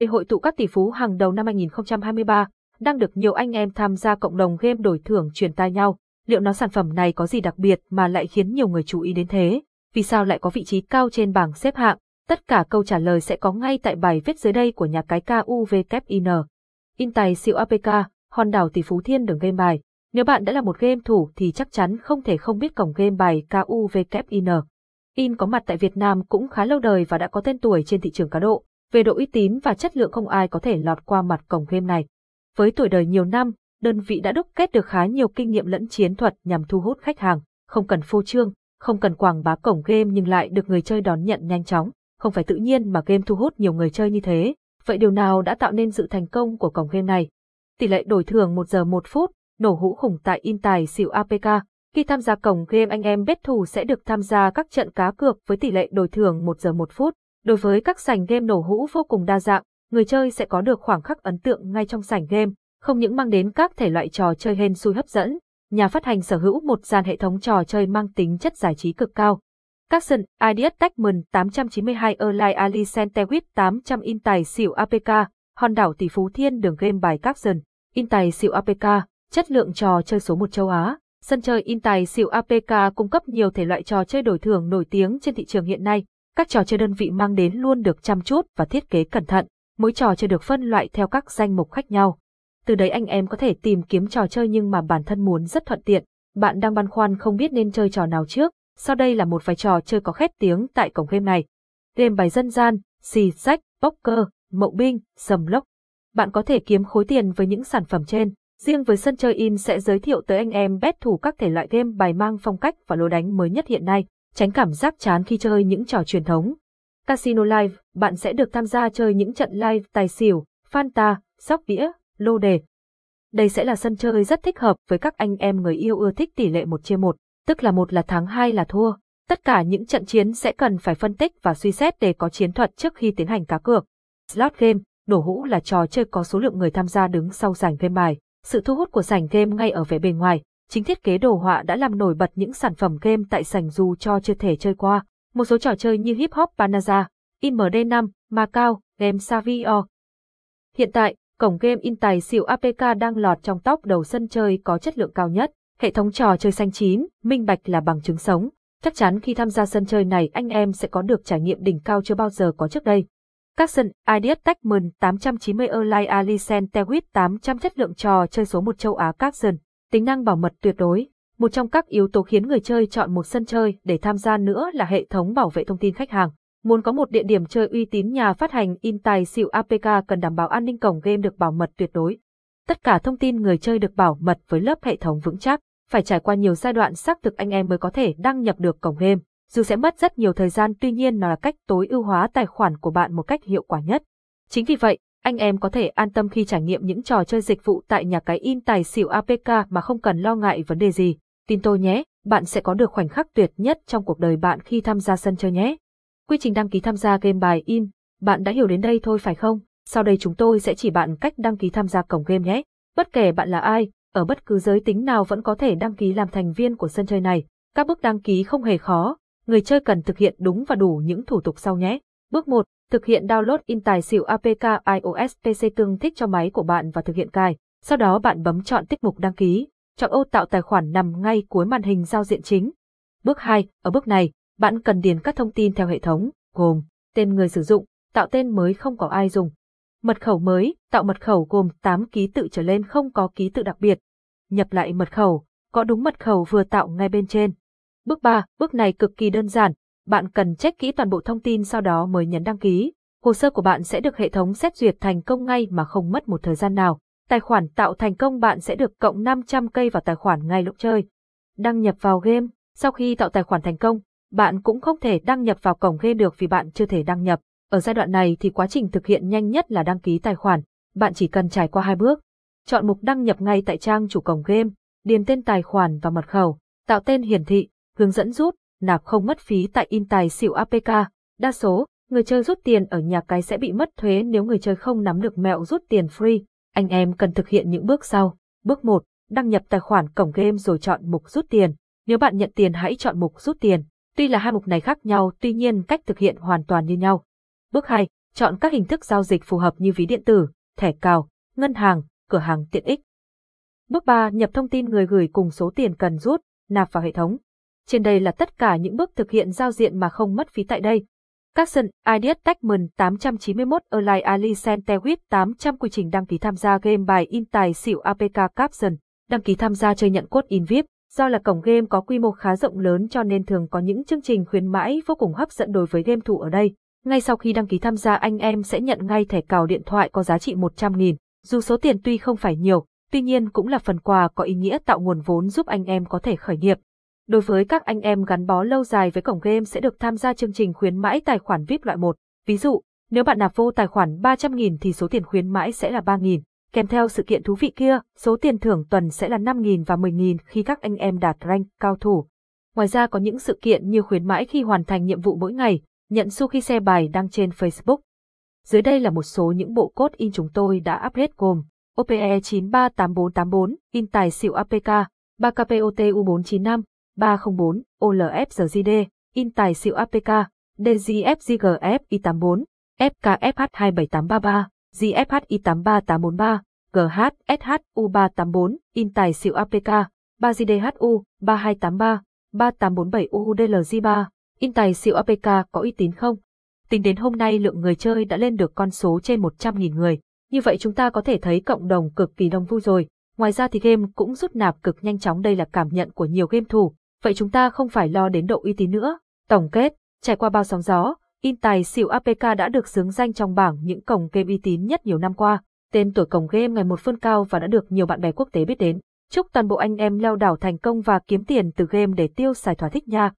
để hội tụ các tỷ phú hàng đầu năm 2023, đang được nhiều anh em tham gia cộng đồng game đổi thưởng truyền tai nhau. Liệu nó sản phẩm này có gì đặc biệt mà lại khiến nhiều người chú ý đến thế? Vì sao lại có vị trí cao trên bảng xếp hạng? Tất cả câu trả lời sẽ có ngay tại bài viết dưới đây của nhà cái KUVKIN. In tài siêu APK, hòn đảo tỷ phú thiên đường game bài. Nếu bạn đã là một game thủ thì chắc chắn không thể không biết cổng game bài KUVKIN. In có mặt tại Việt Nam cũng khá lâu đời và đã có tên tuổi trên thị trường cá độ. Về độ uy tín và chất lượng không ai có thể lọt qua mặt cổng game này. Với tuổi đời nhiều năm, đơn vị đã đúc kết được khá nhiều kinh nghiệm lẫn chiến thuật nhằm thu hút khách hàng, không cần phô trương, không cần quảng bá cổng game nhưng lại được người chơi đón nhận nhanh chóng. Không phải tự nhiên mà game thu hút nhiều người chơi như thế. Vậy điều nào đã tạo nên sự thành công của cổng game này? Tỷ lệ đổi thưởng 1 giờ 1 phút, nổ hũ khủng tại in tài xỉu APK. Khi tham gia cổng game anh em bet thủ sẽ được tham gia các trận cá cược với tỷ lệ đổi thưởng 1 giờ 1 phút. Đối với các sảnh game nổ hũ vô cùng đa dạng, người chơi sẽ có được khoảng khắc ấn tượng ngay trong sảnh game, không những mang đến các thể loại trò chơi hên xui hấp dẫn, nhà phát hành sở hữu một dàn hệ thống trò chơi mang tính chất giải trí cực cao. Capson, Ideas Techman 892 Erlai Ali Centewit 800 In Tài Xỉu APK, hòn đảo tỷ phú thiên đường game bài Capson, In Tài Xỉu APK, chất lượng trò chơi số 1 châu Á. Sân chơi In Tài Xỉu APK cung cấp nhiều thể loại trò chơi đổi thưởng nổi tiếng trên thị trường hiện nay. Các trò chơi đơn vị mang đến luôn được chăm chút và thiết kế cẩn thận. Mỗi trò chơi được phân loại theo các danh mục khác nhau. Từ đấy anh em có thể tìm kiếm trò chơi nhưng mà bản thân muốn rất thuận tiện. Bạn đang băn khoăn không biết nên chơi trò nào trước. Sau đây là một vài trò chơi có khét tiếng tại cổng game này. Game bài dân gian, xì sách, poker, mậu binh, sầm lốc. Bạn có thể kiếm khối tiền với những sản phẩm trên. Riêng với sân chơi in sẽ giới thiệu tới anh em bet thủ các thể loại game bài mang phong cách và lối đánh mới nhất hiện nay, tránh cảm giác chán khi chơi những trò truyền thống. Casino Live, bạn sẽ được tham gia chơi những trận live tài xỉu, fanta, sóc đĩa, lô đề. Đây sẽ là sân chơi rất thích hợp với các anh em người yêu ưa thích tỷ lệ một chia một, tức là một là thắng hai là thua. Tất cả những trận chiến sẽ cần phải phân tích và suy xét để có chiến thuật trước khi tiến hành cá cược. Slot game, nổ hũ là trò chơi có số lượng người tham gia đứng sau sảnh game bài. Sự thu hút của sảnh game ngay ở vẻ bề ngoài, chính thiết kế đồ họa đã làm nổi bật những sản phẩm game tại sảnh dù cho chưa thể chơi qua. Một số trò chơi như Hip Hop Panaza, IMD5, Macau, Game Savio. Hiện tại, cổng game in tài xỉu APK đang lọt trong top đầu sân chơi có chất lượng cao nhất. Hệ thống trò chơi xanh chín, minh bạch là bằng chứng sống. Chắc chắn khi tham gia sân chơi này anh em sẽ có được trải nghiệm đỉnh cao chưa bao giờ có trước đây. Các sân Ideas Techman 890 Erlai Alicent Tewit 800 chất lượng trò chơi số một châu Á các sân, tính năng bảo mật tuyệt đối. Một trong các yếu tố khiến người chơi chọn một sân chơi để tham gia nữa là hệ thống bảo vệ thông tin khách hàng. Muốn có một địa điểm chơi uy tín nhà phát hành in tài xỉu APK cần đảm bảo an ninh cổng game được bảo mật tuyệt đối. Tất cả thông tin người chơi được bảo mật với lớp hệ thống vững chắc, phải trải qua nhiều giai đoạn xác thực anh em mới có thể đăng nhập được cổng game. Dù sẽ mất rất nhiều thời gian tuy nhiên nó là cách tối ưu hóa tài khoản của bạn một cách hiệu quả nhất. Chính vì vậy, anh em có thể an tâm khi trải nghiệm những trò chơi dịch vụ tại nhà cái in tài xỉu APK mà không cần lo ngại vấn đề gì. Tin tôi nhé, bạn sẽ có được khoảnh khắc tuyệt nhất trong cuộc đời bạn khi tham gia sân chơi nhé. Quy trình đăng ký tham gia game bài in, bạn đã hiểu đến đây thôi phải không? Sau đây chúng tôi sẽ chỉ bạn cách đăng ký tham gia cổng game nhé. Bất kể bạn là ai, ở bất cứ giới tính nào vẫn có thể đăng ký làm thành viên của sân chơi này. Các bước đăng ký không hề khó, người chơi cần thực hiện đúng và đủ những thủ tục sau nhé. Bước 1. Thực hiện download in tài xỉu APK iOS PC tương thích cho máy của bạn và thực hiện cài. Sau đó bạn bấm chọn tích mục đăng ký, chọn ô tạo tài khoản nằm ngay cuối màn hình giao diện chính. Bước 2. Ở bước này, bạn cần điền các thông tin theo hệ thống, gồm tên người sử dụng, tạo tên mới không có ai dùng. Mật khẩu mới, tạo mật khẩu gồm 8 ký tự trở lên không có ký tự đặc biệt. Nhập lại mật khẩu, có đúng mật khẩu vừa tạo ngay bên trên. Bước 3, bước này cực kỳ đơn giản, bạn cần check kỹ toàn bộ thông tin sau đó mới nhấn đăng ký. Hồ sơ của bạn sẽ được hệ thống xét duyệt thành công ngay mà không mất một thời gian nào. Tài khoản tạo thành công bạn sẽ được cộng 500 cây vào tài khoản ngay lúc chơi. Đăng nhập vào game, sau khi tạo tài khoản thành công, bạn cũng không thể đăng nhập vào cổng game được vì bạn chưa thể đăng nhập. Ở giai đoạn này thì quá trình thực hiện nhanh nhất là đăng ký tài khoản. Bạn chỉ cần trải qua hai bước. Chọn mục đăng nhập ngay tại trang chủ cổng game, điền tên tài khoản và mật khẩu, tạo tên hiển thị, hướng dẫn rút, nạp không mất phí tại in tài xỉu APK. Đa số, người chơi rút tiền ở nhà cái sẽ bị mất thuế nếu người chơi không nắm được mẹo rút tiền free. Anh em cần thực hiện những bước sau. Bước 1, đăng nhập tài khoản cổng game rồi chọn mục rút tiền. Nếu bạn nhận tiền hãy chọn mục rút tiền. Tuy là hai mục này khác nhau tuy nhiên cách thực hiện hoàn toàn như nhau. Bước 2. Chọn các hình thức giao dịch phù hợp như ví điện tử, thẻ cào, ngân hàng, cửa hàng tiện ích. Bước 3. Nhập thông tin người gửi cùng số tiền cần rút, nạp vào hệ thống. Trên đây là tất cả những bước thực hiện giao diện mà không mất phí tại đây. Capson, Ideas Techman 891 Align Ali Centewit 800 quy trình đăng ký tham gia game bài in tài xỉu APK Capson, đăng ký tham gia chơi nhận cốt in VIP. Do là cổng game có quy mô khá rộng lớn cho nên thường có những chương trình khuyến mãi vô cùng hấp dẫn đối với game thủ ở đây. Ngay sau khi đăng ký tham gia anh em sẽ nhận ngay thẻ cào điện thoại có giá trị 100.000. Dù số tiền tuy không phải nhiều, tuy nhiên cũng là phần quà có ý nghĩa tạo nguồn vốn giúp anh em có thể khởi nghiệp. Đối với các anh em gắn bó lâu dài với cổng game sẽ được tham gia chương trình khuyến mãi tài khoản VIP loại 1. Ví dụ, nếu bạn nạp vô tài khoản 300.000 thì số tiền khuyến mãi sẽ là 3.000. Kèm theo sự kiện thú vị kia, số tiền thưởng tuần sẽ là 5.000 và 10.000 khi các anh em đạt rank cao thủ. Ngoài ra có những sự kiện như khuyến mãi khi hoàn thành nhiệm vụ mỗi ngày, nhận xu khi xe bài đăng trên Facebook. Dưới đây là một số những bộ cốt in chúng tôi đã update gồm OPE 938484, in tài xỉu APK, 3KPOTU495, 304, OLFGD, in tài xỉu APK, DGFGGF I84, FKFH27833, GFH I83843, GHSHU384 in tài xỉu APK, 3GDHU, 3283, 3847 UDLG3, in tài xỉu APK có uy tín không? Tính đến hôm nay lượng người chơi đã lên được con số trên 100.000 người. Như vậy chúng ta có thể thấy cộng đồng cực kỳ đông vui rồi. Ngoài ra thì game cũng rút nạp cực nhanh chóng đây là cảm nhận của nhiều game thủ. Vậy chúng ta không phải lo đến độ uy tín nữa. Tổng kết, trải qua bao sóng gió, in tài xỉu APK đã được xướng danh trong bảng những cổng game uy tín nhất nhiều năm qua. Tên tuổi cổng game ngày một phân cao và đã được nhiều bạn bè quốc tế biết đến. Chúc toàn bộ anh em leo đảo thành công và kiếm tiền từ game để tiêu xài thỏa thích nha.